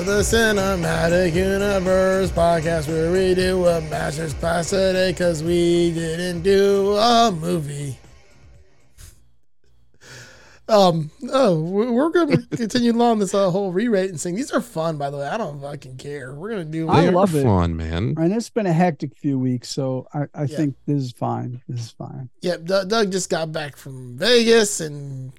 Of the Cinematic Universe podcast, where we do a master's class today because we didn't do a movie. Um. Oh, we- we're going to continue along this uh, whole re-rate and thing. These are fun, by the way. I don't fucking care. We're gonna do. I love it. fun, man. And it's been a hectic few weeks, so I, I Yeah. think this is fine. This is fine. Yep. Doug Doug just got back from Vegas and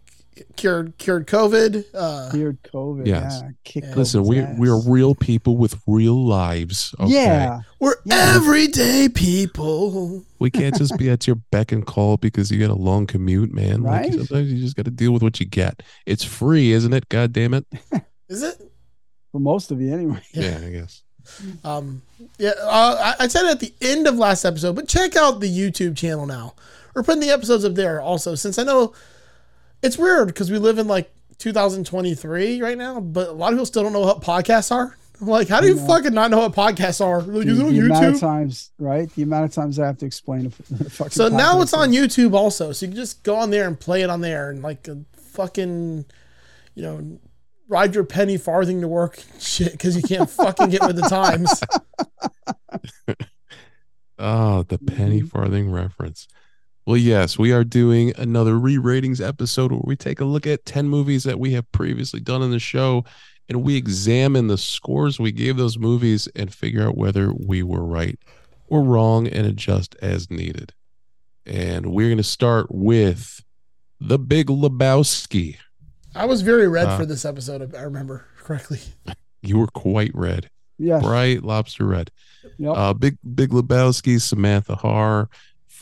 cured cured COVID. Uh, Weird COVID. Yes. Yeah. Listen, we ass. we are real people with real lives. Okay? Yeah. we're Yeah. everyday people. we can't just be at your beck and call because you got a long commute, man. Like, Right. sometimes you just got to deal with what you get. It's free, isn't it? God damn it. Is it? For most of you, anyway. Yeah, I guess. Um, yeah, uh, I, I said it at the end of last episode, but check out the YouTube channel now. We're putting the episodes up there also, since I know it's weird because we live in like 2023 right now, but a lot of people still don't know what podcasts are. I'm like, how do you I know. fucking not know what podcasts are? Like, The, is it on the amount of times, right? The amount of times I have to explain a, f- a fucking So now podcast it's on. YouTube also, so you can just go on there and play it on there and like a fucking, you know, ride your penny farthing to work shit because you can't fucking get with the times. Oh, the penny Mhm. farthing reference. Well, yes, we are doing another re ratings episode where we take a look at 10 movies that we have previously done in the show and we examine the scores we gave those movies and figure out whether we were right or wrong and adjust as needed. And we're going to start with The Big Lebowski. I was very red Uh, for this episode, if I remember correctly. You were quite red, Yes. bright lobster red. Yep. Uh, Big Big Lebowski, Samantha Har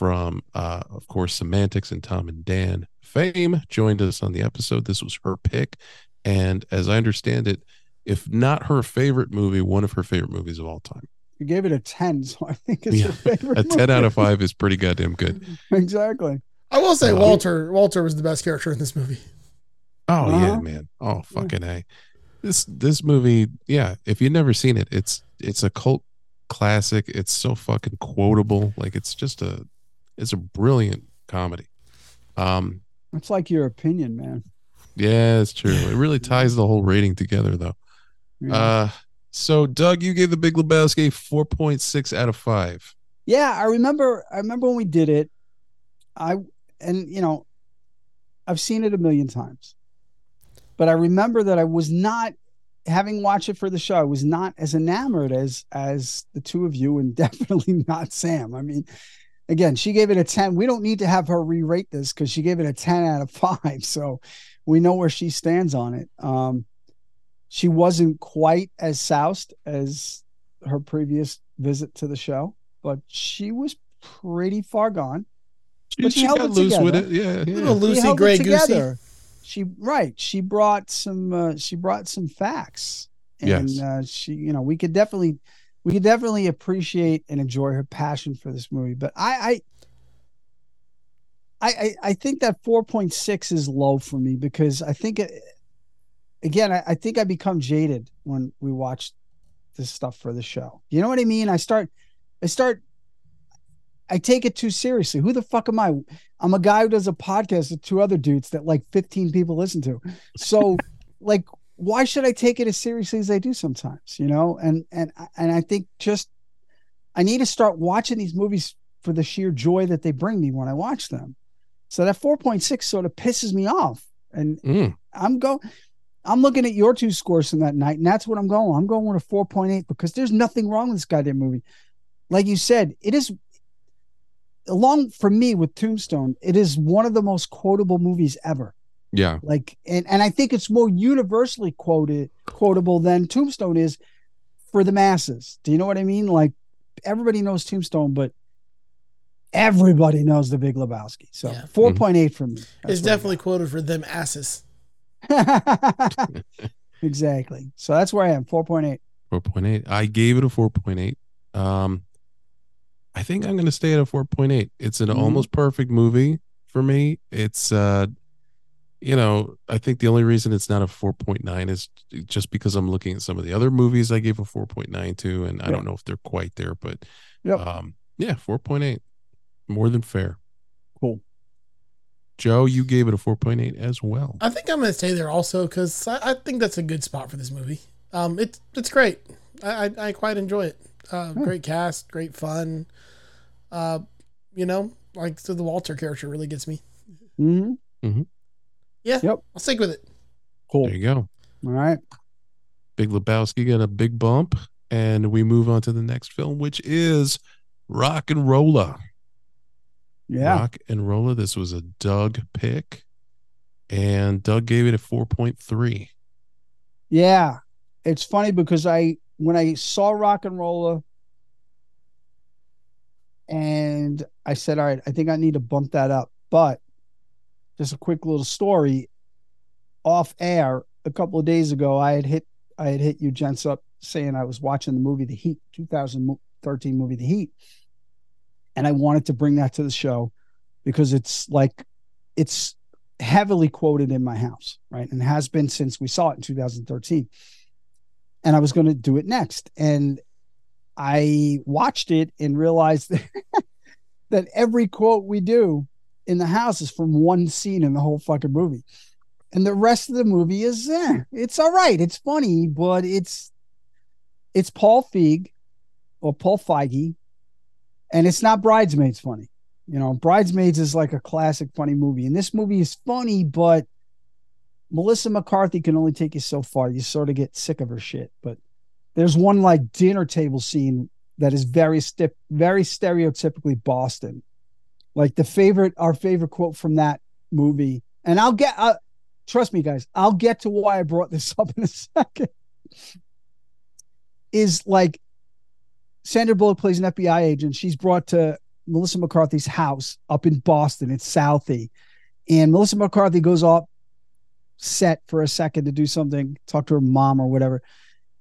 from, uh, of course, Semantics and Tom and Dan fame joined us on the episode. This was her pick, and as I understand it, if not her favorite movie, one of her favorite movies of all time. you gave it a 10, so I think it's Yeah, your favorite. A ten out of five is pretty goddamn good. exactly. I will say Uh, Walter Walter was the best character in this movie. Oh yeah, Uh-huh. man. Oh fucking a. This this movie, yeah. If you've never seen it, it's it's a cult classic. It's so fucking quotable. Like it's just a it's a brilliant comedy. Um, It's like your opinion, man. Yeah, it's true. It really ties the whole rating together, though. Yeah. Uh, so Doug, you gave the Big Lebowski four point six out of five. Yeah, I remember. I remember when we did it. I and you know, I've seen it a million times, but I remember that I was not having watched it for the show. I was not as enamored as as the two of you, and definitely not Sam. I mean, again, she gave it a ten. We don't need to have her re-rate this because she gave it a ten out of five. So we know where she stands on it. Um, she wasn't quite as soused as her previous visit to the show but she was pretty far gone. She, But she she held got it loose with together. it. Yeah, yeah. Little She Loosey held Gray it Goosey. together. She right. She brought some. Uh, she brought some facts, and Yes. uh, she, you know, we could definitely, we could definitely appreciate and enjoy her passion for this movie. But I, I, I, I, think that four point six is low for me because I think it. Again, I, I think I become jaded when we watch this stuff for the show. You know what I mean? I start, I start I take it too seriously. Who the fuck am I? I'm a guy who does a podcast with two other dudes that like 15 people listen to. So, like, why should I take it as seriously as I do sometimes? You know, and and and I think just I need to start watching these movies for the sheer joy that they bring me when I watch them. So that 4.6 sort of pisses me off, and Mm. I'm go. I'm looking at your two scores from that night, and that's what I'm going. I'm going with a 4.8 because there's nothing wrong with this goddamn movie. Like you said, it is along for me with Tombstone, it is one of the most quotable movies ever. Yeah. Like, and and I think it's more universally quoted quotable than Tombstone is for the masses. Do you know what I mean? Like, everybody knows Tombstone, but everybody knows The Big Lebowski. So Yeah. four point eight from me. That's it's definitely quoted for them asses. exactly. So that's where I am. Four point eight. 4.8. I gave it a 4.8. Um, I think I'm going to stay at a 4.8. It's an Mhm. almost perfect movie for me. It's, uh, you know, I think the only reason it's not a 4.9 is just because I'm looking at some of the other movies I gave a 4.9 to, and I Yeah. don't know if they're quite there, but Yep. um, yeah, 4.8. More than fair. Cool. Joe, you gave it a 4.8 as well. I think I'm gonna stay there also because I, I think that's a good spot for this movie. Um, it's it's great. I I, I quite enjoy it. Uh, Great cast, great fun. Uh, you know, like so the Walter character really gets me. hmm Yeah, Yep. I'll stick with it. Cool. There you go. All right. Big Lebowski got a big bump, and we move on to the next film, which is RocknRolla. Yeah. Rock and Roller. This was a Doug pick, and Doug gave it a 4.3. Yeah. It's funny because I when I saw RocknRolla and I said, all right, I think I need to bump that up. But just a quick little story off air a couple of days ago, I had hit I had hit you gents up saying I was watching the movie The Heat, 2013 movie The Heat. And I wanted to bring that to the show because it's like it's heavily quoted in my house, right? And has been since we saw it in 2013. And I was going to do it next. And I watched it and realized that every quote we do in the house is from one scene in the whole fucking movie. And the rest of the movie is eh, it's all right. It's funny, but it's it's Paul Feig or Paul Feige, and it's not Bridesmaids funny. You know, Bridesmaids is like a classic funny movie, and this movie is funny, but Melissa McCarthy can only take you so far. You sort of get sick of her shit. But there's one like dinner table scene that is very stip, very stereotypically Boston. Like the favorite, our favorite quote from that movie, and I'll get. Uh, trust me, guys, I'll get to why I brought this up in a second. Is like Sandra Bullock plays an FBI agent. She's brought to Melissa McCarthy's house up in Boston. It's Southie. And Melissa McCarthy goes off set for a second to do something, talk to her mom or whatever.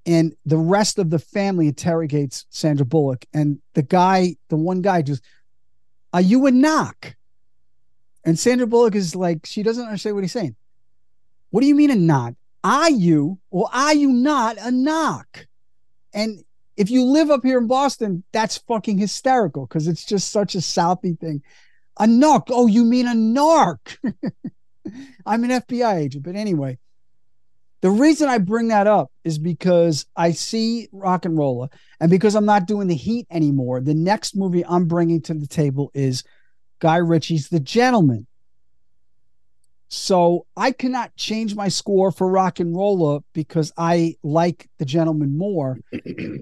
And the rest of the family interrogates Sandra Bullock. And the guy, the one guy just, are you a knock? And Sandra Bullock is like, she doesn't understand what he's saying. What do you mean a knock? Are you or are you not a knock? And if you live up here in Boston, that's fucking hysterical because it's just such a Southie thing. A knock. Oh, you mean a narc? I'm an FBI agent. But anyway, the reason I bring that up is because I see RocknRolla, and because I'm not doing the Heat anymore. The next movie I'm bringing to the table is Guy Ritchie's The Gentleman. So I cannot change my score for RocknRolla because I like The Gentleman more,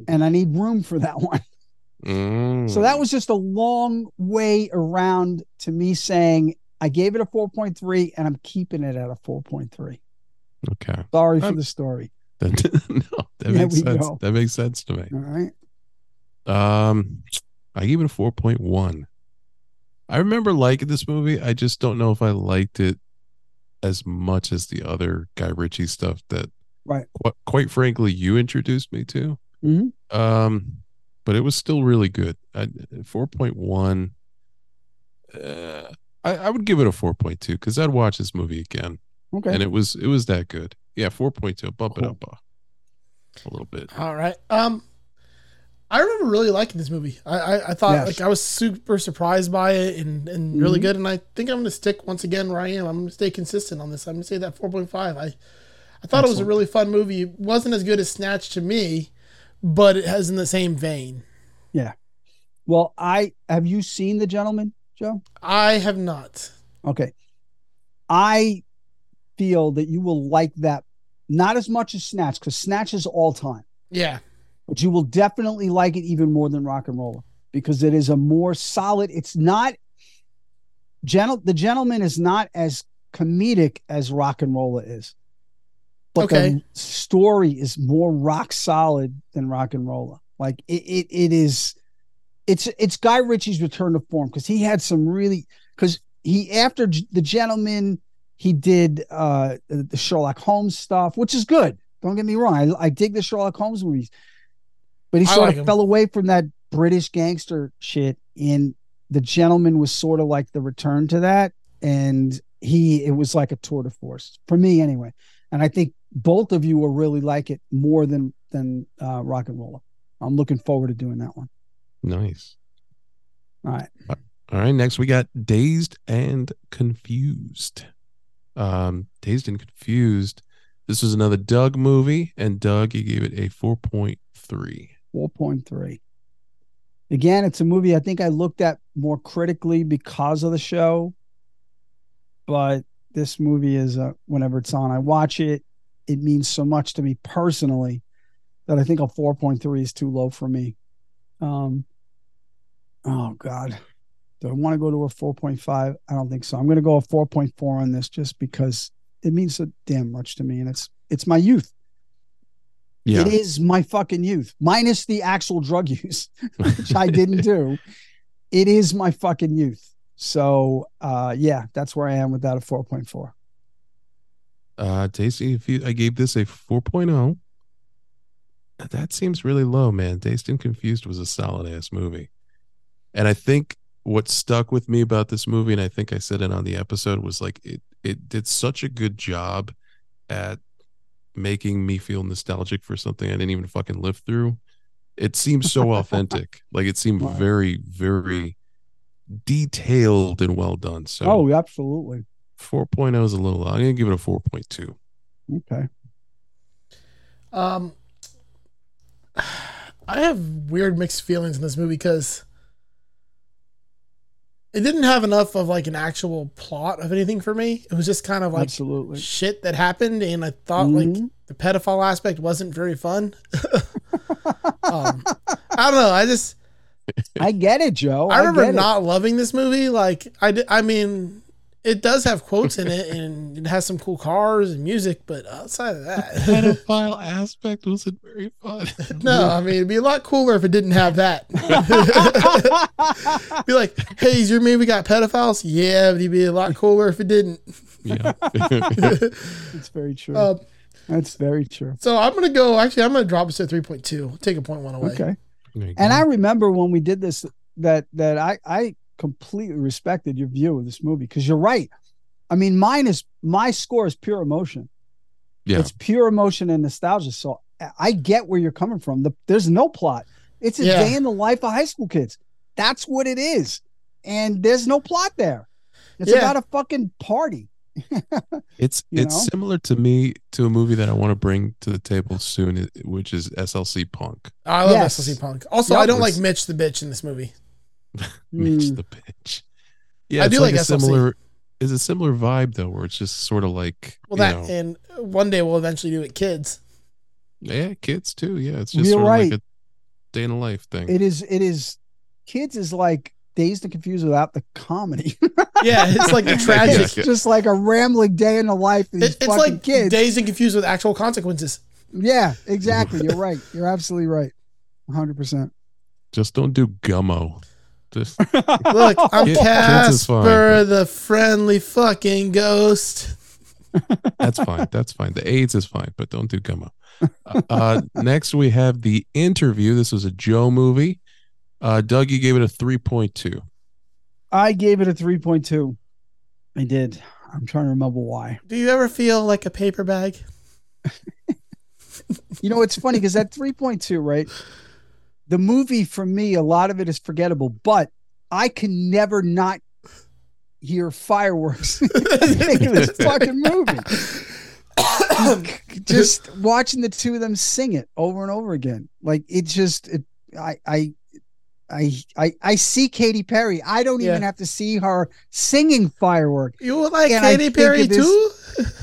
and I need room for that one. Mm. So that was just a long way around to me saying I gave it a 4.3 and I'm keeping it at a 4.3. okay. Sorry for Um, the story. That, no, that makes sense. go. That makes sense to me. All right. Um, I gave it a four point one. I remember liking this movie. I just don't know if I liked it as much as the other Guy Ritchie stuff that, Right. Quite, quite frankly, you introduced me to. Mhm. Um, but it was still really good. Four point one. Uh, I, I would give it a four point two because I'd watch this movie again, Okay. and it was it was that good. Yeah, four point two. Bump it up a, a little bit. All right. Um, I remember really liking this movie. I I, I thought Yes. like I was super surprised by it and and really Mhm. good. And I think I'm going to stick once again where I am. I'm going to stay consistent on this. I'm going to say that 4.5. I I thought it was a really fun movie. It wasn't as good as Snatch to me, but it has in the same vein. Yeah. Well, I have you seen The Gentleman, Joe? I have not. Okay. I feel that you will like that not as much as Snatch because Snatch is all time. Yeah. but you will definitely like it even more than RocknRolla because it is a more solid. It's not gentle. The gentleman is not as comedic as RocknRolla is, but Okay. the story is more rock solid than RocknRolla. Like it, it, it is. It's it's Guy Ritchie's return to form because he had some really because he after the gentleman he did uh the Sherlock Holmes stuff, which is good. Don't get me wrong. I, I dig the Sherlock Holmes movies, but he I sort like of 'em. fell away from that British gangster shit. And the gentleman was sort of like the return to that, and he it was like a tour de force for me anyway. And I think both of you will really like it more than than uh, RocknRolla. I'm looking forward to doing that one. Nice. All right. All right, next we got Dazed and Confused. Um, Dazed and Confused. This was another Doug movie, and Doug, you gave it a 4.3. 4.3. Again, it's a movie I think I looked at more critically because of the show. But this movie is, uh, whenever it's on, I watch it. It means so much to me personally that I think a 4.3 is too low for me. Um, oh, God. Do I want to go to a 4.5? I don't think so. I'm going to go a 4.4 on this just because it means so damn much to me. And it's, it's my youth. Yeah. It is my fucking youth, minus the actual drug use, which I didn't do. It is my fucking youth. So uh yeah, that's where I am with that a 4.4. Uh, Dazed if you I gave this a 4.0. That seems really low, man. Dazed and Confused was a solid ass movie. And I think what stuck with me about this movie, and I think I said it on the episode, was like it it did such a good job at making me feel nostalgic for something I didn't even fucking live through. It seems so authentic. Like it seemed Right. very, very detailed and well done. So oh, absolutely. 4.0 is a little low. I'm gonna give it a 4.2. Okay. Um, I have weird mixed feelings in this movie because it didn't have enough of like an actual plot of anything for me. It was just kind of like absolutely. shit that happened, and I thought like Mhm. the pedophile aspect wasn't very fun. um, I don't know. I just I get it, Joe. I remember get it. not loving this movie. Like I, di- I mean, it does have quotes in it, and it has some cool cars and music. But outside of that, pedophile aspect wasn't very fun. no. I mean, it'd be a lot cooler if it didn't have that. be like, hey, is your movie got pedophiles? Yeah, but it'd be a lot cooler if it didn't. yeah. It's very true. Um, That's very true. so I'm gonna go. Actually, I'm gonna drop us to three point two. Take a point one away. Okay. And go. I remember when we did this that that I I completely respected your view of this movie because you're right. I mean, mine is my score is pure emotion. yeah. It's pure emotion and nostalgia. So I- I get where you're coming from. The, there's no plot. It's a Yeah. day in the life of high school kids. That's what it is. And there's no plot there. It's Yeah. about a fucking party. It's you it's know? similar to me to a movie that I want to bring to the table soon, which is SLC Punk. I love Yes. SLC Punk. Also, Yep. I don't like Mitch the bitch in this movie. Mitch Mm. the bitch. Yeah, I it's do like, like a SLC. similar. It's a similar vibe though, where it's just sort of like Well, that know, and one day we'll eventually do it, kids. yeah, kids too. Yeah, it's just You're sort of right. like a day in the life thing. It is it is kids is like dazed and confused without the comedy. Yeah, it's like the Yeah. tragic. it's just like a rambling day in the life It, it's like kids. dazed and confused with actual consequences. Yeah, exactly. You're right. You're absolutely right. 100%. just don't do gummo. Just Look, I'm Kid- kids is fine, Casper, the friendly fucking ghost. That's fine. That's fine. The AIDS is fine, but don't do gummo. Uh, uh, next, we have the interview. This was a Joe movie. Uh, Doug, you gave it a three point two. I gave it a 3.2. I did. I'm trying to remember why. Do you ever feel like a paper bag? You know, it's funny because that 3.2, right? The movie for me, a lot of it is forgettable, but I can never not hear fireworks of this fucking movie. just watching the two of them sing it over and over again. Like it just it I I I I, I see Katy Perry. I don't even have to see her singing firework, You like And Katy Perry this- too?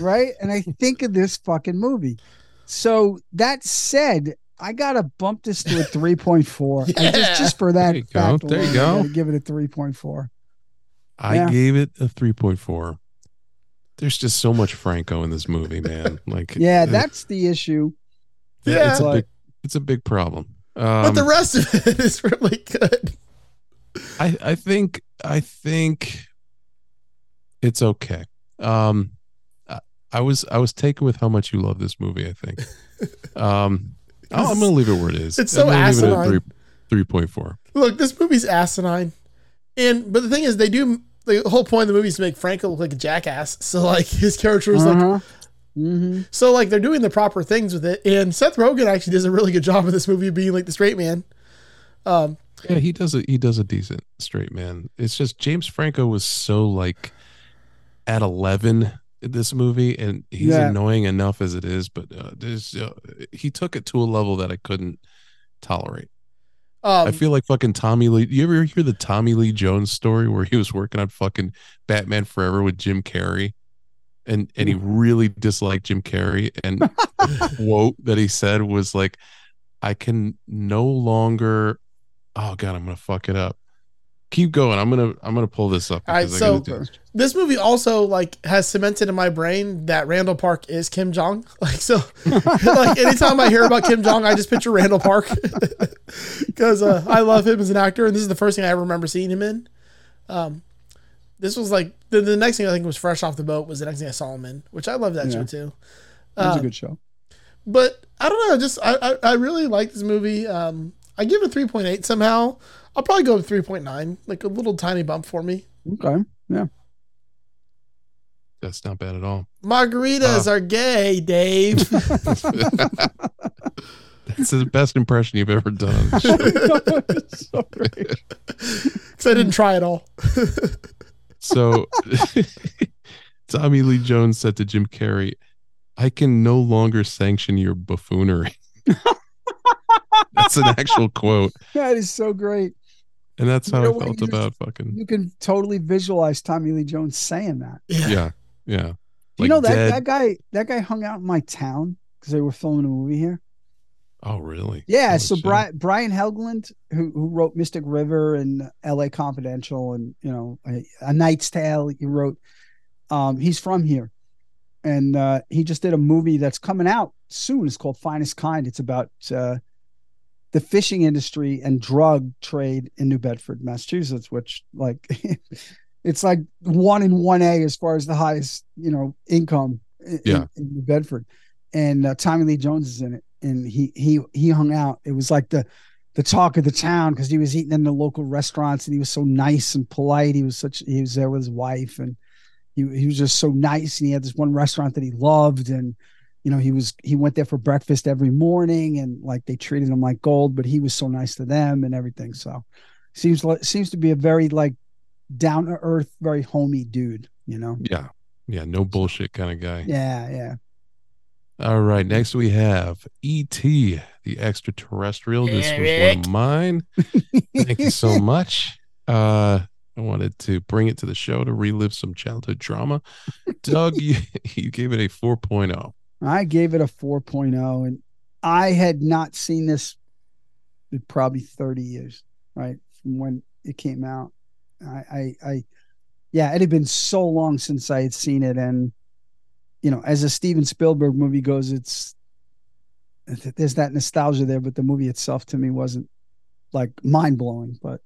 right? And I think of this fucking movie. So that said, I gotta bump this to a three point four. Yeah. Just just for that There you fact go. There you go. Give it a three point four. I Yeah. gave it a 3.4. There's just so much Franco in this movie, man. Like Yeah, uh, that's the issue. yeah, it's a big it's a big problem. but Um, the rest of it is really good. I I think I think it's okay. Um, I, I was I was taken with how much you love this movie. I think. Um, I'm, I'm gonna leave it where it is. It's so I'm gonna leave it at asinine. three three point four. Look, this movie's asinine, and but the thing is, they do the whole point of the movie is to make Franco look like a jackass. So like his character is like Uh-huh. hmm So like they're doing the proper things with it, and Seth Rogen actually does a really good job of this movie being like the straight man. Um, Yeah, he does a he does a decent straight man. It's just James Franco was so like at eleven in this movie, and he's Yeah. annoying enough as it is. But uh, there's uh, he took it to a level that I couldn't tolerate. um I feel like fucking Tommy Lee. You ever hear the Tommy Lee Jones story where he was working on fucking Batman Forever with Jim Carrey, and and he really disliked Jim Carrey, and the quote that he said was like, "I can no longer." Oh god, I'm gonna fuck it up. Keep going. I'm gonna I'm gonna pull this up. All right, I so- do this. this movie also like has cemented in my brain that Randall Park is Kim Jong. Like so, like anytime I hear about Kim Jong, I just picture Randall Park because uh, I love him as an actor, and this is the first thing I ever remember seeing him in. Um, this was like the, the next thing I think was fresh off the boat was the next thing I saw him in, which I love that Yeah. show too. That's Uh, a good show. but I don't know. Just I I, I really like this movie. Um, I give it three point eight somehow. I'll probably go with three point nine, like a little tiny bump for me. Okay. Yeah. That's not bad at all. Margaritas Uh. are gay, Dave. That's the best impression you've ever done. on the show. So. Because I didn't try it all. So Tommy Lee Jones said to Jim Carrey, I can no longer sanction your buffoonery. that's an actual quote. That is so great. And that's You how know I felt you- about fucking You can totally visualize Tommy Lee Jones saying that. Yeah. Yeah. Yeah. Do you know that dead- that guy that guy hung out in my town because they were filming a movie here? Oh really? Yeah, Holy so shit. Brian Brian Helgeland, who who wrote Mystic River and L.A. Confidential, and you know a, a Knight's Tale, he wrote. Um, he's from here, and uh, he just did a movie that's coming out soon. It's called Finest Kind. It's about uh, the fishing industry and drug trade in New Bedford, Massachusetts, which like it's like one in one A as far as the highest you know income in, Yeah. in New Bedford, and uh, Tommy Lee Jones is in it, and he he he hung out. It was like the the talk of the town because he was eating in the local restaurants and he was so nice and polite. He was such he was there with his wife and he he was just so nice and he had this one restaurant that he loved and you know he was he went there for breakfast every morning and like they treated him like gold but he was so nice to them and everything so seems like seems to be a very like down to earth very homey dude you know Yeah. Yeah. No bullshit kind of guy. yeah yeah All right. Next we have E.T. the extraterrestrial. This was one of mine. Thank you so much. Uh I wanted to bring it to the show to relive some childhood drama. Doug, you, you gave it a oh. 4.0. I gave it a 4.0 and I had not seen this in probably 30 years, right? From when it came out. I, I, I, yeah, it had been so long since I had seen it. And, you know, as a Steven Spielberg movie goes, it's, there's that nostalgia there, but the movie itself to me wasn't like mind blowing, but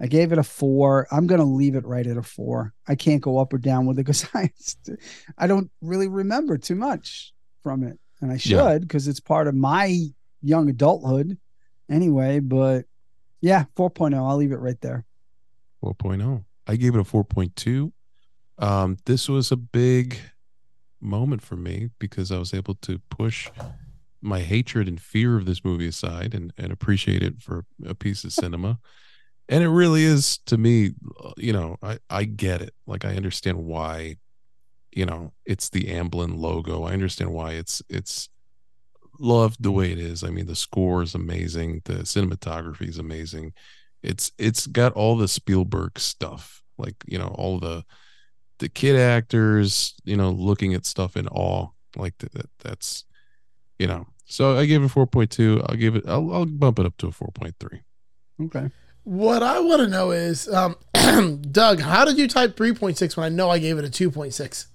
I gave it a four. I'm going to leave it right at a four. I can't go up or down with it because I, I don't really remember too much from it. And I should because it's part of my young adulthood anyway. But yeah, 4.0. I'll leave it right there. 4.0. I gave it a 4.2. Um, this was a big moment for me because I was able to push my hatred and fear of this movie aside and, and appreciate it for a piece of cinema. And it really is to me, you know, I, I get it. Like I understand why, you know, it's the Amblin logo. I understand why it's it's loved the way it is. I mean, the score is amazing, the cinematography is amazing it's it's got all the Spielberg stuff, like you know all the the kid actors, you know, looking at stuff in awe, like that. that that's you know So I gave it 4.2. I'll give it. I'll, I'll bump it up to a 4.3. Okay. What I want to know is, um, Doug, how did you type 3.6 when I know I gave it a 2.6?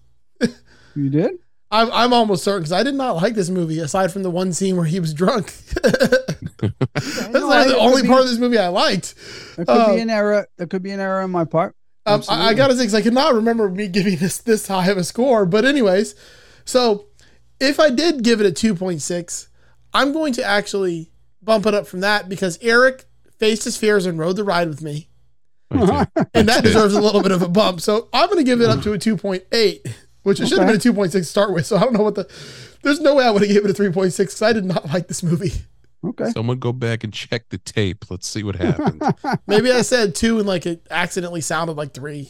You did? I'm, I'm almost certain because I did not like this movie aside from the one scene where he was drunk. That's no, like I- the only could part be- of this movie I liked. There could Uh, be an error. There could be an error on my part. Um, I, I gotta say, because I cannot remember me giving this this high of a score. But anyways, so if I did give it a two point six, I'm going to actually bump it up from that because Eric faced his fears and rode the ride with me, and that deserves a little bit of a bump. So I'm going to give it up to a two point eight, which it should have been a two point six to start with. So I don't know what the. There's no way I would have given it a three point six because I did not like this movie. Okay. Someone go back and check the tape. Let's see what happened. Maybe I said two and like it accidentally sounded like three.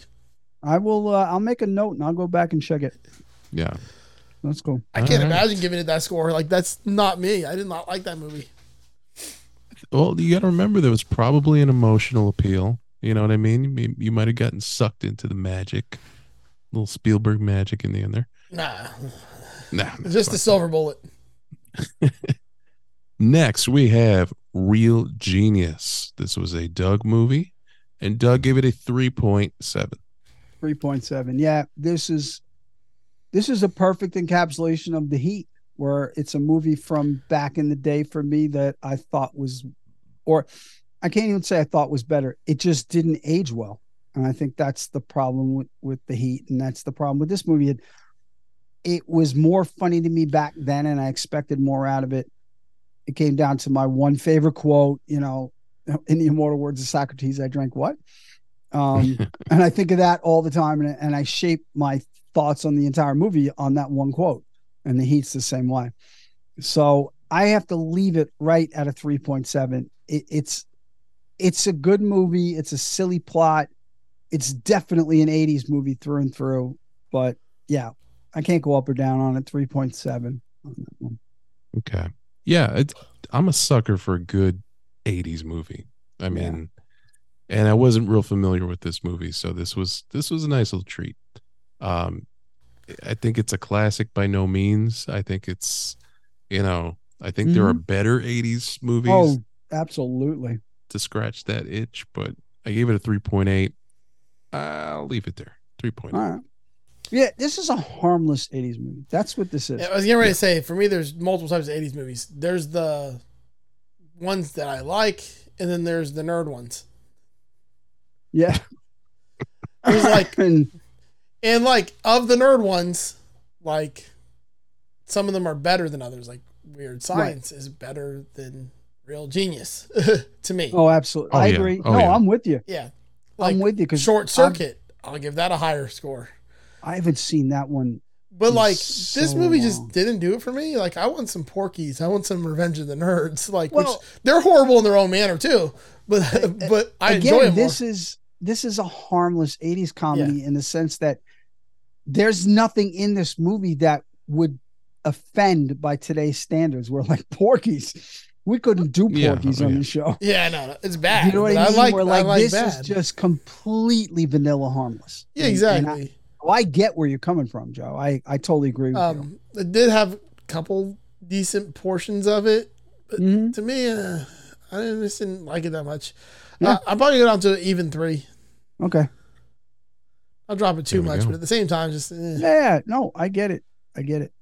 I will. Uh, I'll make a note and I'll go back and check it. yeah. That's cool. I can't All right. imagine giving it that score. Like that's not me. I did not like that movie. Well, you got to remember there was probably an emotional appeal. You know what I mean? You, you might have gotten sucked into the magic, little Spielberg magic in the end there. Nah, Nah, just the silver bullet. Next, we have Real Genius. This was a Doug movie, and Doug gave it a 3.7. Three point seven. Yeah. This is. This is a perfect encapsulation of the heat, where it's a movie from back in the day for me that I thought was, or I can't even say I thought was better. It just didn't age well, and I think that's the problem with with the heat, and that's the problem with this movie. It, it was more funny to me back then, and I expected more out of it. It came down to my one favorite quote, you know, in the immortal words of Socrates, I drank what? Um, and I think of that all the time, and, and I shape my thoughts on the entire movie on that one quote. And the Heat's the same way. So I have to leave it right at a three point seven. It, it's it's a good movie. It's a silly plot. It's definitely an '80s movie through and through. But yeah, I can't go up or down on it. Three point seven. on that one. Okay. Yeah, it, I'm a sucker for a good 80s movie. I mean, and I wasn't real familiar with this movie, so this was this was a nice little treat. Um I think it's a classic by no means. I think it's you know, I think there are better 80s movies Oh, absolutely. to scratch that itch, but I gave it a 3.8. I'll leave it there. 3.8. All right. Yeah, this is a harmless '80s movie. That's what this is. Yeah, I was getting ready to say, for me, there's multiple types of 80s movies. There's the ones that I like, and then there's the nerd ones. Yeah. There's like, and and like, of the nerd ones, like, some of them are better than others. Like, Weird Science is better than Real Genius to me. oh, absolutely. Oh, I yeah. agree. Oh, no, yeah. I'm with you. Yeah. Like, I'm with you because Short Circuit, I'll give that a higher score. I haven't seen that one. But like this so movie just didn't do it for me. Like I want some Porky's. I want some Revenge of the Nerds. Like Well- which they're horrible in their own manner too. But but I Again, enjoy this is this is a harmless '80s comedy in the sense that there's nothing in this movie that would offend by today's standards. We're like Porky's. We couldn't do Yeah, Porky's oh, on yeah. the show. Yeah, no, no, it's bad. You know what I mean? like We're I like, like this bad. is just completely vanilla harmless. yeah, And- and I- exactly. well, I get where you're coming from, Joe. I, I totally agree with Um, it did have a couple decent portions of it. you. Mhm. To me, uh, I didn't, just didn't like it that much. Yeah. Uh, I'm probably go down to even three. Okay. I'll drop it too much, go. but at the same time, just eh. Yeah, no, I get it. I get it.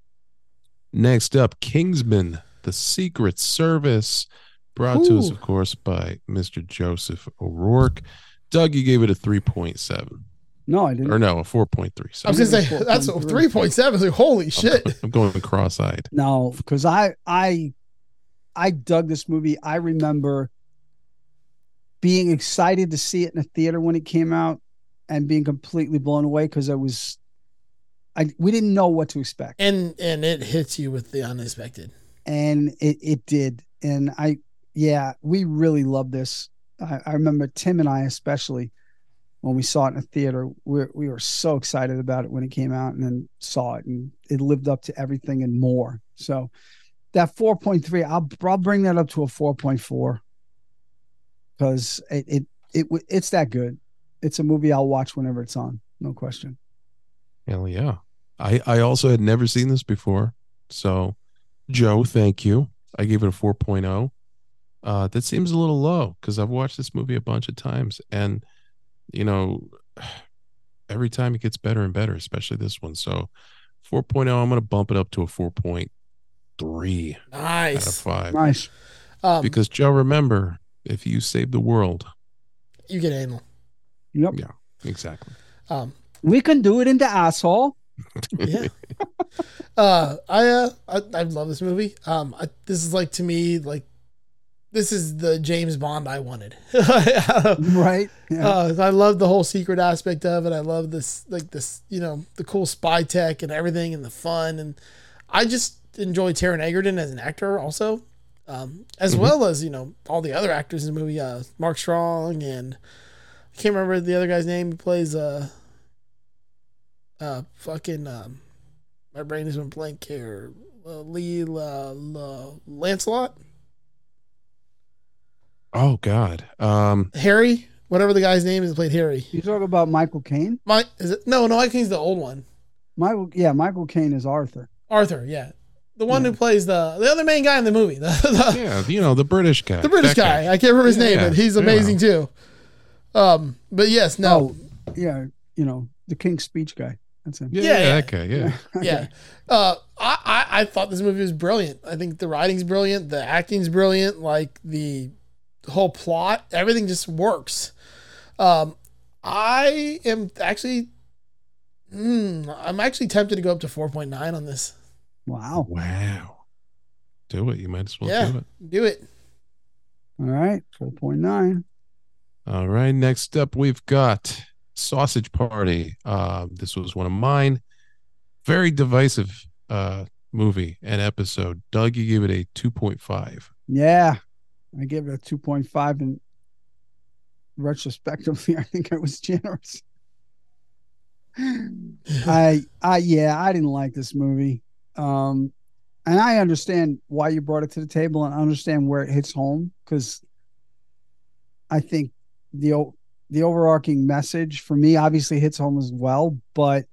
Next up, Kingsman, The Secret Service, brought to us, of course, by Mr. Joseph O'Rourke. Doug, you gave it a 3.7. No, I didn't. Or no, a 4.3. I was gonna say Four that's point three point seven. Like holy shit! I'm going cross eyed. No, because I I I dug this movie. I remember being excited to see it in a theater when it came out and being completely blown away because I was I we didn't know what to expect. And and it hits you with the unexpected. And it it did. And I yeah, we really loved this. I, I remember Tim and I especially when we saw it in a theater, we we were so excited about it when it came out and then saw it and it lived up to everything and more. So that 4.3, I'll I'll bring that up to a 4.4 because it, it it it's that good. It's a movie I'll watch whenever it's on, no question. Hell yeah. I, I also had never seen this before. So Joe, thank you. I gave it a 4.0. Uh, that seems a little low because I've watched this movie a bunch of times, and you know, every time it gets better and better, especially this one. So, 4.0, I'm going to bump it up to a 4.3 out of Nice. five. Nice. Um, Because Joe, remember, if you save the world, you get anal. Yep. Yeah. exactly. Um, We can do it in the asshole. Yeah. uh, I, uh, I I love this movie. Um, I, this is like to me like this is the James Bond I wanted. Right. Yeah. Uh, I love the whole secret aspect of it. I love this, like this, you know, the cool spy tech and everything, and the fun. And I just enjoy Taron Egerton as an actor, also, um, as well as you know all the other actors in the movie. Uh, Mark Strong and I can't remember the other guy's name. He plays uh, uh, fucking um, my brain has been blank here. Uh, Lee uh, La- Lancelot, Oh God. Um, Harry, whatever the guy's name is, that played Harry. you talk about Michael Caine? Mike is it? No, no, Mike King's the old one. Michael, yeah, Michael Caine is Arthur. Arthur, yeah, the one who plays the the other main guy in the movie, the the, yeah, you know the British guy, the British that guy. I can't remember his name, Yeah, but he's yeah. amazing too. Um, but yes, no, Oh, yeah, you know the King's Speech guy. That's. Yeah, Yeah, yeah. that guy. Yeah. yeah. Uh, I, I I thought this movie was brilliant. I think the writing's brilliant, the acting's brilliant, like the whole plot, everything just works. Um, I am actually, hmm, I'm actually tempted to go up to four point nine on this. Wow. Wow. Do it. You might as well yeah, do it. do it. All right, four point nine. All right. Next up, we've got Sausage Party. Uh, this was one of mine. Very divisive uh, movie and episode. Doug, you gave it a 2.5. Yeah, I gave it a two point five, and retrospectively, I think I was generous. I, I, yeah, I didn't like this movie, um, and I understand why you brought it to the table, and I understand where it hits home because I think the o- the overarching message for me obviously hits home as well, but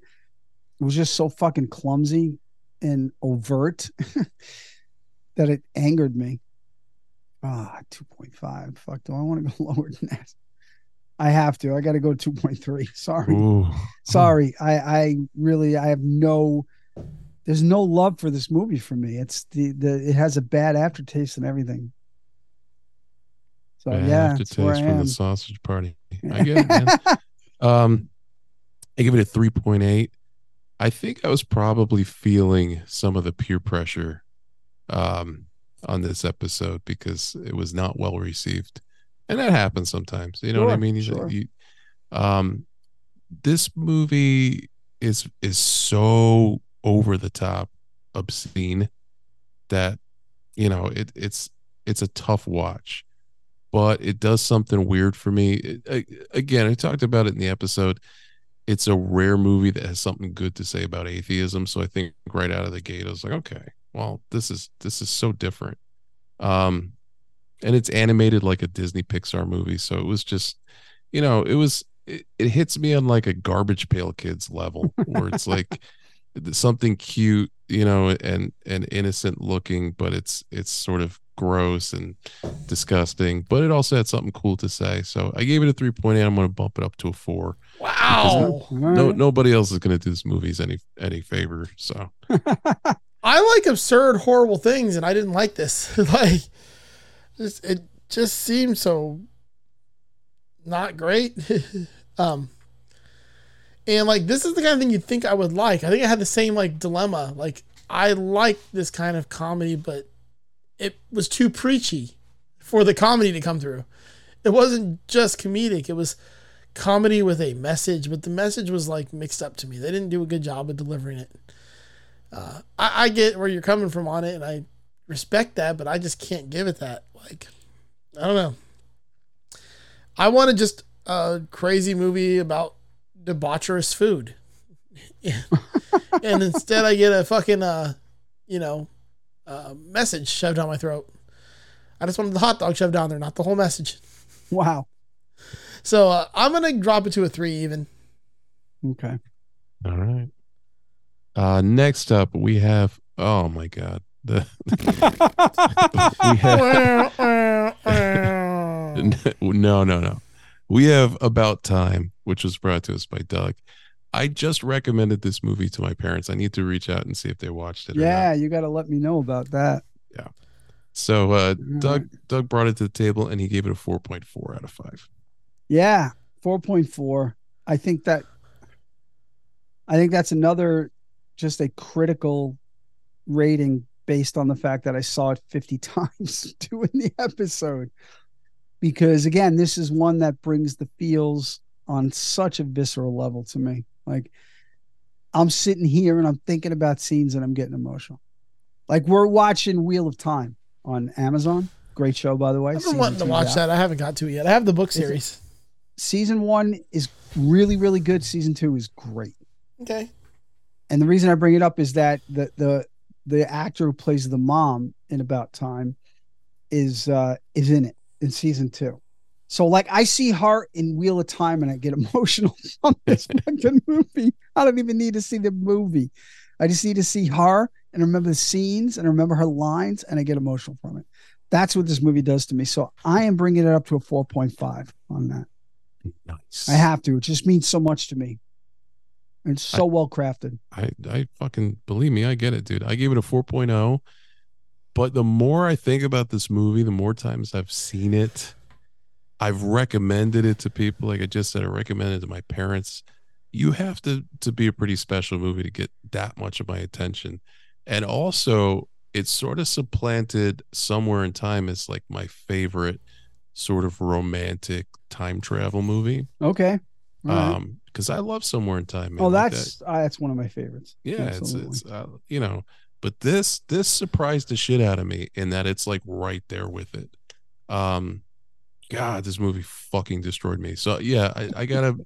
it was just so fucking clumsy and overt that it angered me. Ah, 2.5. Fuck, do I want to go lower than that? I have to. I got to go 2.3. Sorry. Ooh. Sorry. I I really I have no there's no love for this movie for me. It's the the it has a bad aftertaste and everything. So Bad yeah, that's where I aftertaste from the Sausage Party. I get it, man. Um, I give it a 3.8. I think I was probably feeling some of the peer pressure um, on this episode because it was not well received. And that happens sometimes. You know what I mean? You- sure. you- um, this movie is is so over the top obscene that you know it it's it's a tough watch but it does something weird for me. It- I- again, I talked about it in the episode. It's a rare movie that has something good to say about atheism. So I think right out of the gate, I was like, okay, well, this is this is so different. Um, and it's animated like a Disney Pixar movie, so it was just, you know, it was it, it hits me on like a garbage pail kids level, where it's like something cute, you know, and and innocent looking, but it's it's sort of gross and disgusting. But it also had something cool to say. So I gave it a three point eight. I'm going to bump it up to a four. Wow. All No, right. nobody else is going to do this movies any any favor. So I like absurd, horrible things, and I didn't like this. like, just it just seemed so not great. um, and like this is the kind of thing you'd think I would like. I think I had the same like dilemma. Like I like this kind of comedy, but it was too preachy for the comedy to come through. It wasn't just comedic; it was comedy with a message, but the message was like mixed up to me. They didn't do a good job of delivering it. Uh, I, I get where you're coming from on it, and I respect that, but I just can't give it that. Like, I don't know. I wanted just a crazy movie about debaucherous food, and instead I get a fucking uh, you know, uh, message shoved down my throat. I just wanted the hot dog shoved down there, not the whole message. Wow. So uh, I'm gonna drop it to a three even. Okay. all right. Uh, next up we have oh my god, the we have no no no we have about time which was brought to us by doug i just recommended this movie to my parents i need to reach out and see if they watched it or not. Yeah, you got to let me know about that. Yeah. So uh doug doug brought it to the table and he gave it a 4.4 out of 5 Yeah, four point four. I think that. I think that's another, just a critical rating based on the fact that I saw it fifty times doing the episode. Because again, this is one that brings the feels on such a visceral level to me. Like, I'm sitting here and I'm thinking about scenes and I'm getting emotional. Like we're watching Wheel of Time on Amazon. Great show, by the way. I've been Season wanting to watch that. I haven't got to it yet. I have the book series. Season one is really, really good. Season two is great. Okay. And the reason I bring it up is that the the the actor who plays the mom in About Time is uh is in it in season two. So like I see her in Wheel of Time and I get emotional from this fucking movie. I don't even need to see the movie. I just need to see her and remember the scenes and remember her lines and I get emotional from it. That's what this movie does to me. So I am bringing it up to a 4.5 on that. nice I have to. It just means so much to me. And it's so well crafted. I, I fucking believe me, I get it, dude. I gave it a 4.0. But the more I think about this movie, the more times I've seen it, I've recommended it to people. Like I just said, I recommended it to my parents. You have to to be a pretty special movie to get that much of my attention. And also, it's sort of supplanted somewhere in time as like my favorite sort of romantic time travel movie. Okay. Right. Um, because I love Somewhere in Time. man. oh, Like that- that's uh, that's one of my favorites. yeah Absolutely. it's it's uh, you know but this this surprised the shit out of me in that it's like right there with it um god this movie fucking destroyed me so yeah i, I gotta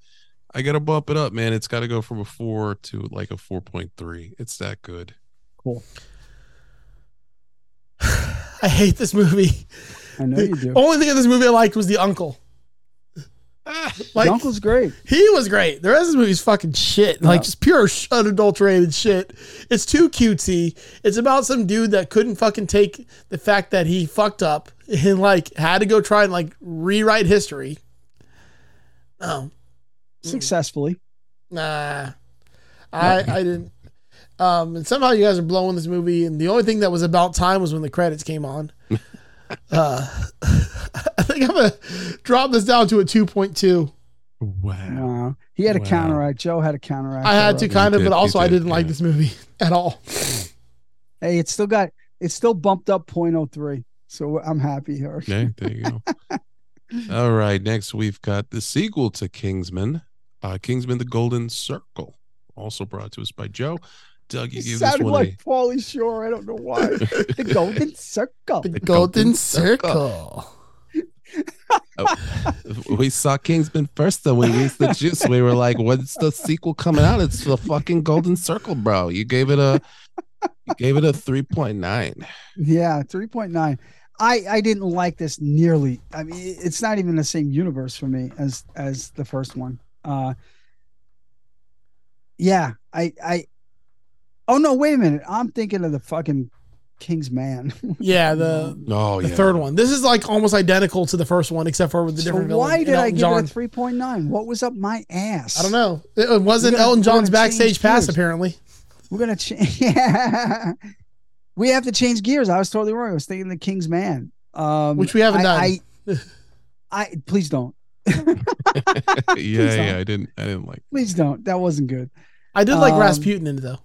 i gotta bump it up man it's gotta go from a four to like a 4.3 it's that good cool. I hate this movie. I know you do. Only thing in this movie I liked was the uncle. Ah, Like the uncle's great. he was great. The rest of the movie's fucking shit. Like Yeah. just pure unadulterated shit. It's too cutesy. It's about some dude that couldn't fucking take the fact that he fucked up and like had to go try and like rewrite history. No, Successfully. Nah, I I didn't. Um, and somehow you guys are blowing this movie, and the only thing that was about time was when the credits came on. uh, I think I'm gonna drop this down to a two point two. wow Wow. He had a Wow. counteract. Joe had a counteract. I had to kind of, did, but you also I did, didn't like this movie at all. Hey, it's still got it's still bumped up 0.03. So I'm happy here. okay there you go all right next we've got the sequel to kingsman uh kingsman the golden circle also brought to us by joe doug you It gave this sounded one like Pauly Shore. I don't know why. the Golden Circle. The, golden Golden circle. Circle. we saw Kingsman first, then we reached the juice. We were like, "What's the sequel coming out?" It's the fucking Golden Circle, bro. You gave it a, you gave it a three point nine. Yeah, 3.9. I I didn't like this nearly. I mean, it's not even the same universe for me as as the first one. Uh Yeah, I I Oh no, wait a minute. I'm thinking of the fucking King's Man. Yeah, the Oh the yeah, third one. This is like almost identical to the first one, except for with the so different villain. why and did I Elton give John. it a 3.9? What was up my ass? I don't know. It it wasn't gonna- Elton John's backstage pass, apparently. We're gonna change. yeah. We have to change gears. I was totally wrong. I was thinking the King's Man, um, Which we haven't I, done. I, I please don't. yeah, yeah. I didn't, I didn't like. Please don't. That wasn't good. I did like Um, Rasputin in it though.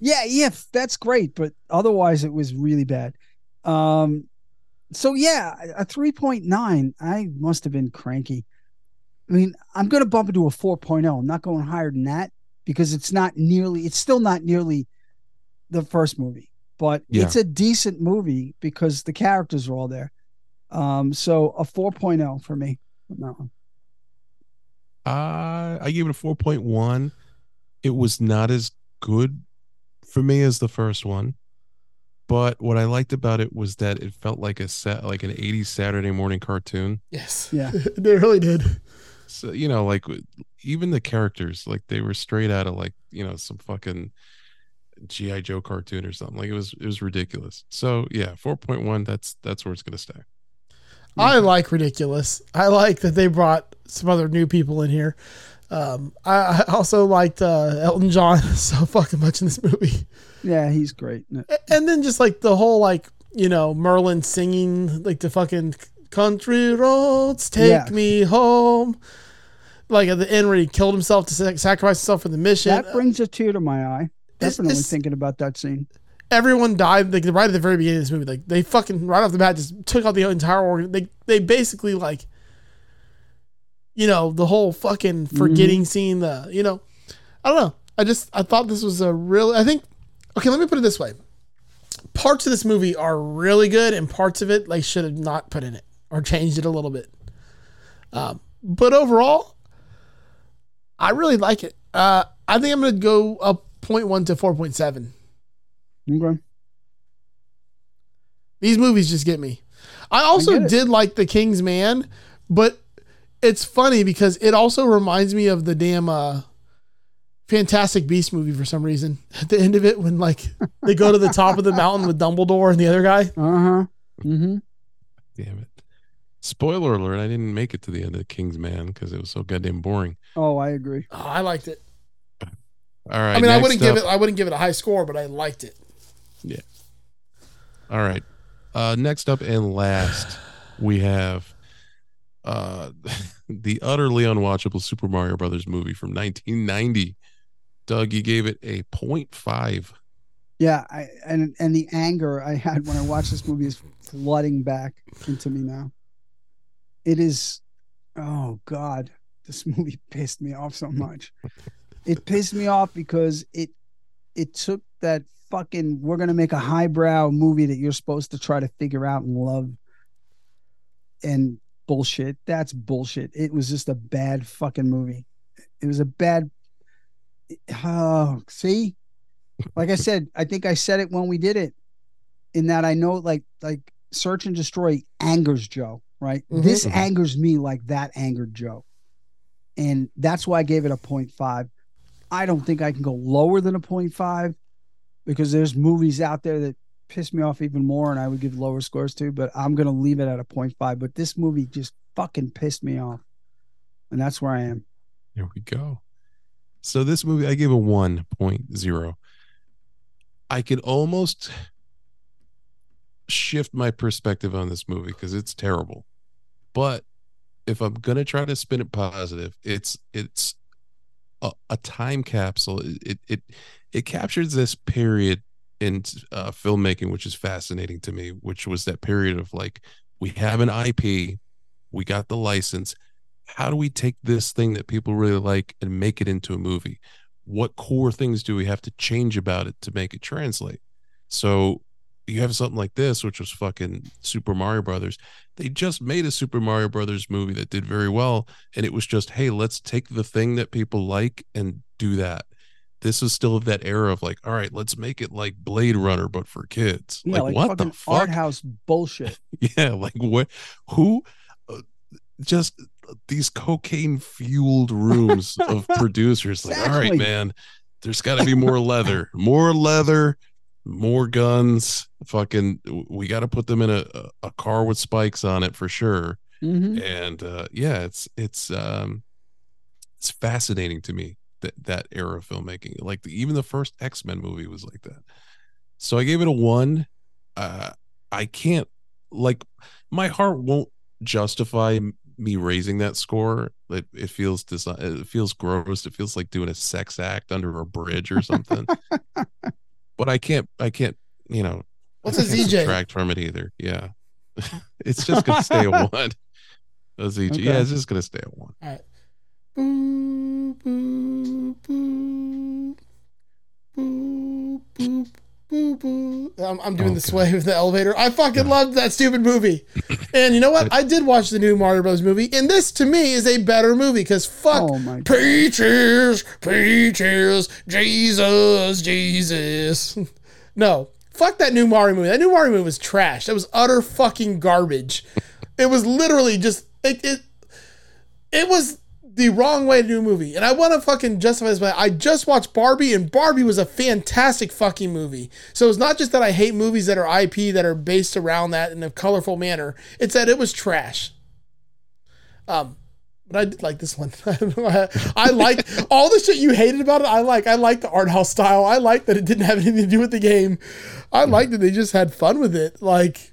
Yeah, yeah, that's great, but otherwise it was really bad. Um, so yeah, a three point nine. I must have been cranky. I mean, I'm going to bump it to a 4.0. I'm not going higher than that because it's not nearly. It's still not nearly the first movie, but Yeah. it's a decent movie because the characters are all there. Um, so a 4.0 for me. on that one. Uh, I gave it a four point one. It was not as good for me as the first one, but what I liked about it was that it felt like a set, like an '80s Saturday morning cartoon. Yes. Yeah. they really did. so you know like even the characters like they were straight out of like you know some fucking GI Joe cartoon or something. Like it was it was ridiculous. So yeah, four point one. That's that's where it's gonna stay. I like ridiculous. I like that they brought some other new people in here. Um, I, I also liked uh, Elton John so fucking much in this movie, Yeah, he's great. in and then just like the whole like you know Merlin singing like the fucking country roads take Yeah. me home. Like at the end where he killed himself to sacrifice himself for the mission. That brings a tear to my eye. Definitely it's- thinking about that scene. everyone died like right at the very beginning of this movie. Like they fucking right off the bat just took out the entire organ. They they basically like, you know, the whole fucking forgetting scene. The you know, I don't know. I just I thought this was a real. I think okay. Let me put it this way: parts of this movie are really good, and parts of it like should have not put in it or changed it a little bit. Um, but overall, I really like it. Uh, I think I'm gonna go up 0.1 to 4.7. Okay. These movies just get me. I also get it. did like The King's Man, but it's funny because it also reminds me of the damn uh, Fantastic Beast movie for some reason. At the end of it, when like they go to the top of the mountain with Dumbledore and the other guy. Uh huh. Mm-hmm. Damn it. Spoiler alert, I didn't make it to the end of the King's Man because it was so goddamn boring. Oh, I agree. Oh, I liked it. All right. I mean, I wouldn't give it. I wouldn't give it a high score, but I liked it. Yeah. All right. Uh next up and last, we have uh the utterly unwatchable Super Mario Brothers movie from 1990. Doug, you gave it a 0.5. Yeah, I and and the anger I had when I watched this movie is flooding back into me now. It is oh god, this movie pissed me off so much. It pissed me off because it it took that fucking we're going to make a highbrow movie that you're supposed to try to figure out and love and bullshit. That's bullshit. It was just a bad fucking movie. It was a bad Oh, see? like I said, I think I said it when we did it. In that I know, like, like search and destroy angers Joe, right? Mhm. This angers me like that angered Joe, and that's why I gave it a 0.5. I don't think I can go lower than a 0.5 because there's movies out there that piss me off even more, and I would give lower scores to. But I'm gonna leave it at a 0.5. But this movie just fucking pissed me off, and that's where I am. Here we go. So this movie, I gave a 1.0. I could almost shift my perspective on this movie because it's terrible. But if I'm gonna try to spin it positive, it's it's a, a time capsule. It, it it captures this period in uh, filmmaking, which is fascinating to me. Which was that period of like we have an IP, we got the license. How do we take this thing that people really like and make it into a movie? What core things do we have to change about it to make it translate? So you have something like this, which was fucking Super Mario Brothers. They just made a Super Mario Brothers movie that did very well, and it was just, hey, let's take the thing that people like and do that. This is still that era of like, all right, let's make it like Blade Runner, but for kids. Yeah, like, like, what the fuck? art house bullshit. Yeah, like what? Who? Uh, just these cocaine fueled rooms of producers. Like, all right, man, there's got to be more leather, more leather, more guns. Fucking, we got to put them in a a car with spikes on it for sure. Mhm. And uh, yeah, it's it's um, it's fascinating to me that that era of filmmaking. Like the, even the first X Men movie was like that. So I gave it a one. Uh, I can't like my heart won't justify me raising that score. It, it feels desi- it feels gross. It feels like doing a sex act under a bridge or something. but I can't I can't you know What's a ZJ? subtract from it either. Yeah, it's just gonna stay a one. A ZJ. Okay. Yeah, it's just gonna stay a one. All right. Boop, boop, boop. Boop, boop, boop, boop. I'm, I'm doing the sway with the elevator. I fucking Yeah. loved that stupid movie. And you know what? I did watch the new Mario Bros. movie, and this to me is a better movie because fuck Oh my god. Peaches, Peaches, Jesus, Jesus. No, fuck that new Mario movie. That new Mario movie was trash. That was utter fucking garbage. it was literally just it. It, it was the wrong way to do a movie. And I want to fucking justify this, but I just watched Barbie, and Barbie was a fantastic fucking movie. So it's not just that I hate movies that are IP that are based around that in a colorful manner. It's that it was trash. Um, but I did like this one. I like all the shit you hated about it. I like. I like the art house style. I like that it didn't have anything to do with the game. I like that they just had fun with it. Like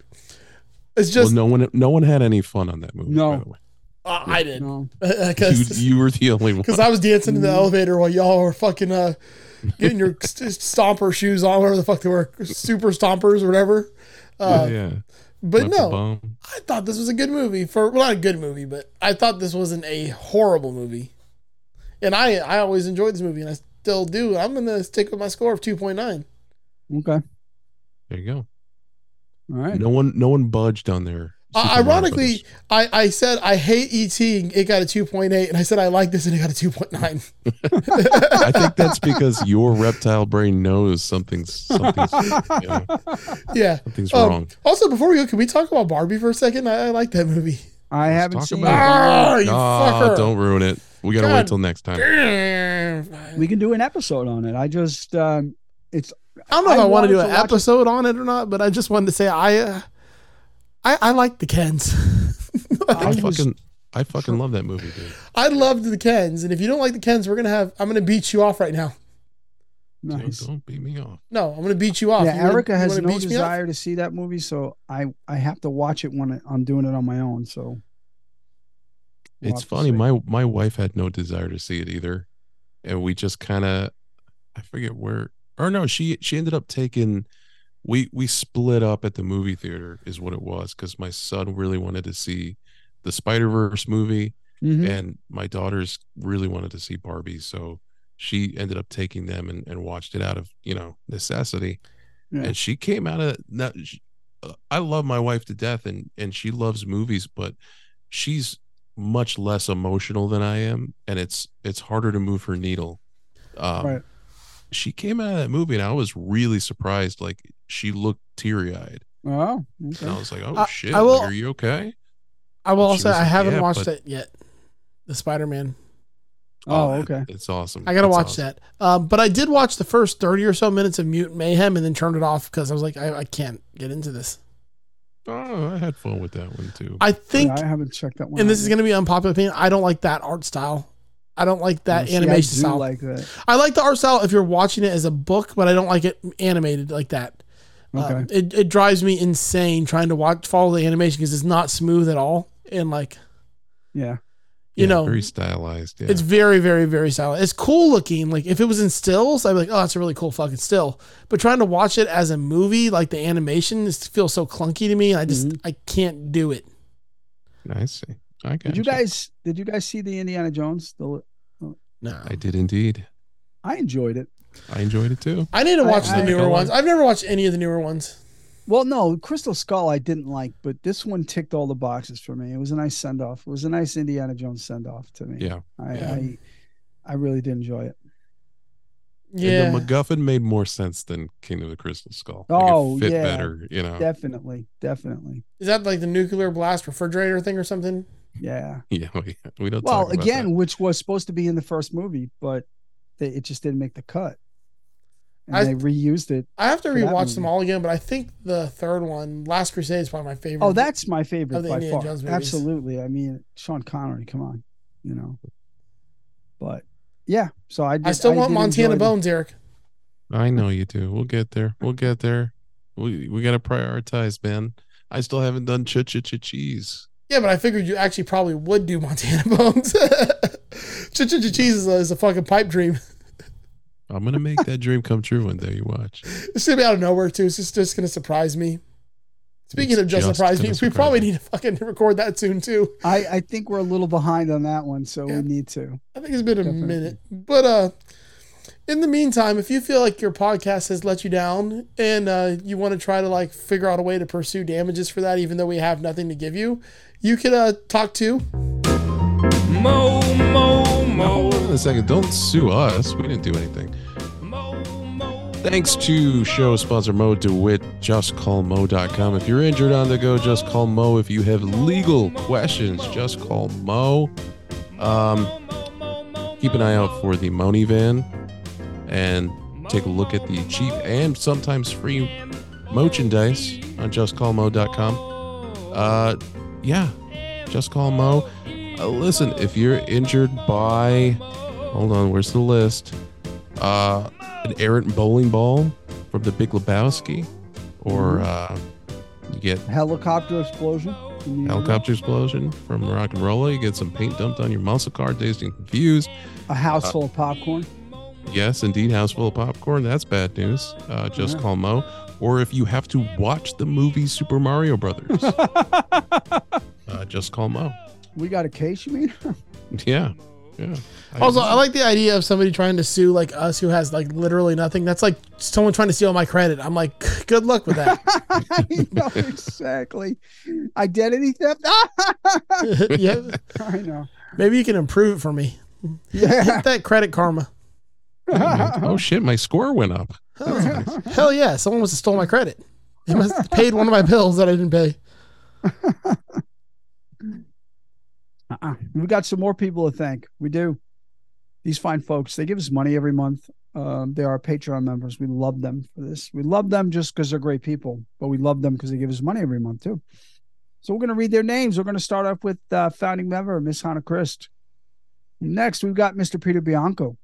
it's just well, no one, no one had any fun on that movie. No. By the way. uh, I did No. You, because you were the only one. because I was dancing in the elevator while y'all were fucking uh getting your st- stomper shoes on, whatever the fuck they were, super stompers or whatever. Uh, yeah, yeah. but Left no. I thought this was a good movie for well, not a good movie, but I thought this wasn't a horrible movie. And I I always enjoyed this movie, and I still do. I'm gonna stick with my score of two point nine. Okay. There you go. All right. No one, no one budged on there. Uh, ironically, I, I said I hate ET. and It got a two point eight, and I said I like this, and it got a two point nine. I think that's because your reptile brain knows something's something's, you know, Yeah. something's Um, wrong. Also, before we go, can we talk about Barbie for a second? I, I like that movie. I haven't seen about Ah, it. you Ah, fucker. don't ruin it. We gotta God. wait till next time. We can do an episode on it. I just um it's I don't know if I, I want to do an to watch it. episode on it or not, but I just wanted to say I uh, I, I like the Kens. I, I was- fucking, I fucking love that movie, dude. I loved the Kens, and if you don't like the Kens, we're gonna have I'm gonna beat you off right now. Don't- Don't, beat me off. No, I'm gonna beat you off. Yeah, You wanna- Erica has no beat me off? desire to see that movie, so I I have to watch it when I'm doing it on my own. So we'll It's funny. My my wife had no desire to see it either, and we just kind of, I forget where, or no, she she ended up taking. We we split up at the movie theater is what it was because my son really wanted to see the Spider Verse movie, Mhm. and my daughters really wanted to see Barbie, so she ended up taking them and, and watched it out of you know necessity, Yeah. and she came out of uh, I love my wife to death, and and she loves movies, but she's much less emotional than I am, and it's it's harder to move her needle. Um, Right. She came out of that movie, and I was really surprised. Like she looked teary eyed, Oh, and I was like, "Oh I- shit, I will- like, are you okay?" I will She also was I like, haven't "Yeah, watched but- it yet. The Spider Man. Oh, man, okay. it's awesome. I gotta It's watch awesome. that. Um, but I did watch the first thirty or so minutes of Mutant Mayhem and then turned it off because I was like, I, I can't get into this. Oh, I had fun with that one too. I think, Yeah, I haven't checked that one. and out this is gonna be unpopular opinion. I don't like that art style. I don't like that Oh, see, I animation do style. like that. I like the art style if you're watching it as a book, but I don't like it animated like that. Okay. Um, it, it drives me insane trying to watch follow the animation because it's not smooth at all, and like yeah. you Yeah, know, very stylized. Yeah. it's very very very stylish. It's cool looking. Like if it was in stills, I'd be like, oh, that's a really cool fucking still. But trying to watch it as a movie, like the animation, is, feels so clunky to me. I just Mm-hmm. I can't do it. I see. I got Did you guys did you guys see the Indiana Jones? The No, I did indeed. I enjoyed it. I enjoyed it too. I need to watch I- the newer Go ones. I've never watched any of the newer ones. Well, no, Crystal Skull I didn't like, but this one ticked all the boxes for me. It was a nice send off. It was a nice Indiana Jones send off to me. Yeah. I, Yeah. I I really did enjoy it. Yeah, And the MacGuffin made more sense than King of the Crystal Skull. Oh, it fit yeah. better, you know. Definitely, definitely. is that like the nuclear blast refrigerator thing or something? Yeah. Yeah, we, we don't. Well, talk about again, that. which was supposed to be in the first movie, but they, it just didn't make the cut. And I- they reused it. I have to For that rewatch them all again, but I think the third one, Last Crusade, is probably my favorite. Oh, that's my favorite Of the by Indiana far. Jones. Absolutely. I mean, Sean Connery, come on, you know. But yeah, so I did, I still want Montana enjoy the- Bones, Eric. I know you do. We'll get there. We'll get there. We we got to prioritize, man. I still haven't done ch ch ch cheese. Yeah, but I figured you actually probably would do Montana Bones. Ch Ch Ch Cheese is a, is a fucking pipe dream. I'm gonna make that dream come true one day. You watch. It's gonna be out of nowhere too. It's just, just gonna surprise me. Speaking It's of just just surprise me, gonna we probably you. need to fucking record that soon too. I, I think we're a little behind on that one, so Yeah. we need to. I think it's been a Definitely. minute. But uh in the meantime, if you feel like your podcast has let you down and uh, you want to try to like figure out a way to pursue damages for that, even though we have nothing to give you, you could uh, talk to Mo, mo, Now, mo. On a second. Don't sue us. We didn't do anything. Thanks to show sponsor Mo DeWitt, justcallmo.com. If you're injured on the go, just call Mo. If you have legal questions, just call Mo. Um, keep an eye out for the Moni van and take a look at the cheap and sometimes free merchandise on justcallmo.com. Uh, yeah, just call Mo. Uh, listen, if you're injured by, hold on, where's the list? Uh, an errant bowling ball from the Big Lebowski, or uh, you get Helicopter explosion. helicopter explosion from RocknRolla. You get some paint dumped on your muscle car, dazed and confused. A house full of popcorn. Yes, indeed, house full of popcorn. That's bad news. Uh, just Yeah. call Mo. Or if you have to watch the movie Super Mario Brothers, uh, just call Mo. We got a case, you mean? Yeah, yeah. Also, I like the idea of somebody trying to sue like us who has like literally nothing. That's like someone trying to steal my credit. I'm like, good luck with that. I know exactly. Identity theft. yeah, I know. maybe you can improve it for me. Yeah. Hit that credit karma. oh shit, my score went up. Hell yeah, someone must have stole my credit. They must have paid one of my bills that I didn't pay. Uh-uh. We got some more people to thank. We do. These fine folks, they give us money every month. Um, they are Patreon members. We love them for this. We love them just because they're great people, but we love them because they give us money every month too. So we're going to read their names. We're going to start off with uh, founding member Miss Hannah Christ. Next, we've got Mr. Peter Bianco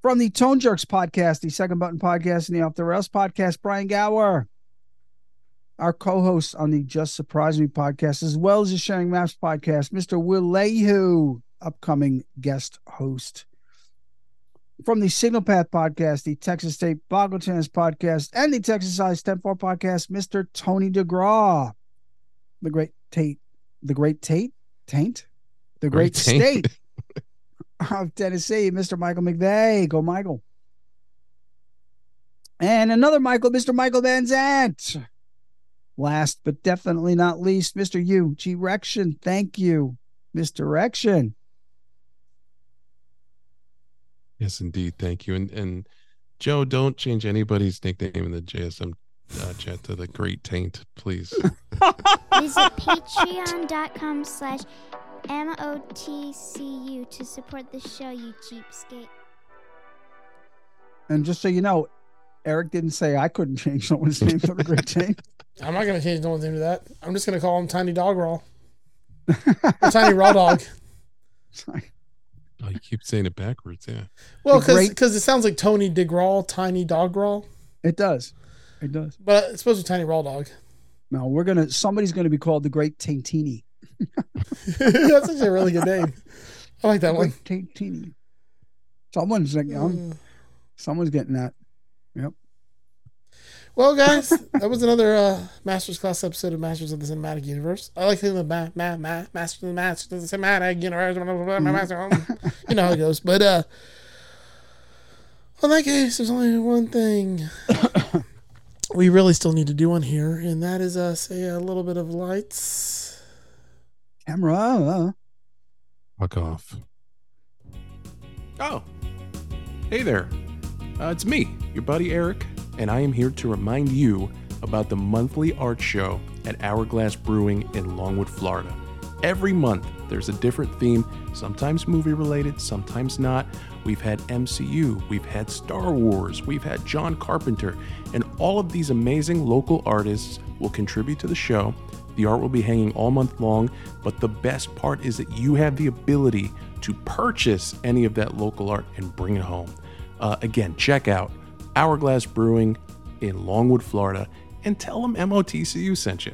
from the Tone Jerks podcast, the Second Button podcast, and the Off the Rails podcast. Brian Gower our co-host on the Just Surprise Me podcast, as well as the Sharing Maps podcast, Mr. Will Leahu, upcoming guest host. From the Signal Path podcast, the Texas State Boggle Tennis podcast, and the Texas Size 10 4 podcast, Mr. Tony DeGraw. The great Tate, the great Tate, Taint, the great, Great Taint. state of Tennessee, Mr. Michael McVeigh. Go, Michael. And another Michael, Mr. Michael Van Zant. Last but definitely not least, Mr. U. G. Rection. Thank you, Mr. Rection. Yes, indeed. Thank you. And and Joe, don't change anybody's nickname in the JSM uh, chat to the Great Taint, please. Visit patreon.com slash M-O-T-C-U to support the show, you cheapskate. And just so you know, Eric didn't say I couldn't change someone's name to the Great Taint. I'm not gonna change no name to that. I'm just gonna call him Tiny Dog Raw. Tiny Raw Dog. Oh, you keep saying it backwards. Yeah. Well, The great- because it sounds like Tony DeGraw, Tiny Dog Raw, It does. It does. but it's supposed to be Tiny Raw Dog. No, we're gonna somebody's gonna be called the Great Taintini. That's actually a really good name. I like that one. Great Taintini. Someone's like, um, someone's getting that. Well, guys, that was another uh, Masters class episode of Masters of the Cinematic Universe. I like thinking of ma- ma- ma- Masters of the Masters of the Cinematic Universe. blah, blah, blah, blah, master- you know how it goes. But uh, in that case, there's only one thing we really still need to do on here, and that is uh, say a little bit of lights. Camera. Fuck off. Oh, hey there. Uh, it's me, your buddy Eric, and I am here to remind you about the monthly art show at Hourglass Brewing in Longwood, Florida. Every month, there's a different theme, sometimes movie related, sometimes not. We've had MCU, we've had Star Wars, we've had John Carpenter, and all of these amazing local artists will contribute to the show. The art will be hanging all month long, but the best part is that you have the ability to purchase any of that local art and bring it home. Uh, again, check out Hourglass Brewing in Longwood, Florida, and tell them MOTCU sent you.